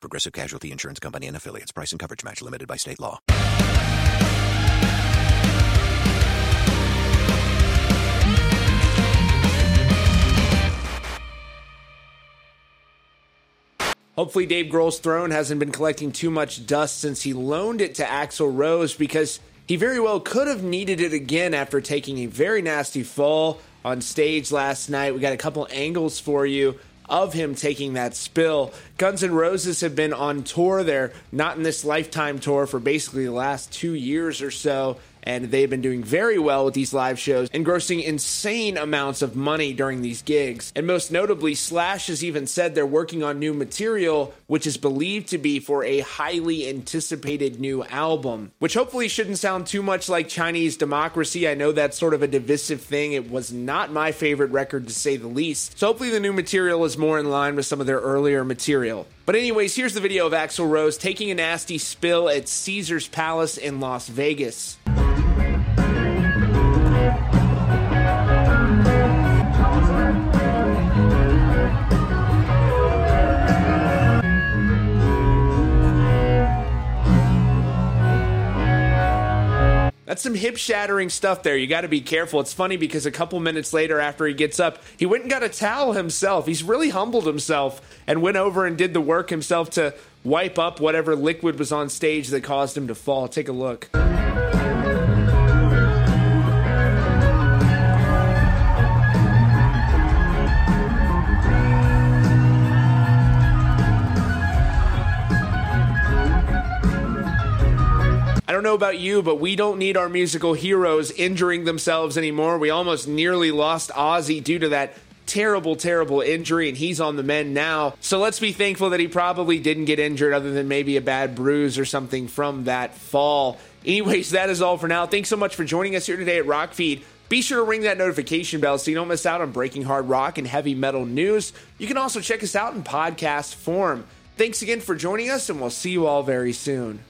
Progressive Casualty Insurance Company and affiliates. Price and coverage match limited by state law. Hopefully, Dave Grohl's throne hasn't been collecting too much dust since he loaned it to Axl Rose because he very well could have needed it again after taking a very nasty fall on stage last night. We got a couple angles for you of him taking that spill. Guns N' Roses have been on tour. They're not in this lifetime tour for basically the last two years or so and they've been doing very well with these live shows and grossing insane amounts of money during these gigs. And most notably, Slash has even said they're working on new material, which is believed to be for a highly anticipated new album, which hopefully shouldn't sound too much like Chinese democracy. I know that's sort of a divisive thing. It was not my favorite record to say the least. So hopefully the new material is more in line with some of their earlier material. But, anyways, here's the video of Axl Rose taking a nasty spill at Caesar's Palace in Las Vegas. That's some hip shattering stuff there. You got to be careful. It's funny because a couple minutes later, after he gets up, he went and got a towel himself. He's really humbled himself and went over and did the work himself to wipe up whatever liquid was on stage that caused him to fall. Take a look. I don't know about you, but we don't need our musical heroes injuring themselves anymore. We almost nearly lost Ozzy due to that terrible, terrible injury, and he's on the mend now. So let's be thankful that he probably didn't get injured, other than maybe a bad bruise or something from that fall. Anyways, that is all for now. Thanks so much for joining us here today at Rockfeed. Be sure to ring that notification bell so you don't miss out on breaking hard rock and heavy metal news. You can also check us out in podcast form. Thanks again for joining us, and we'll see you all very soon.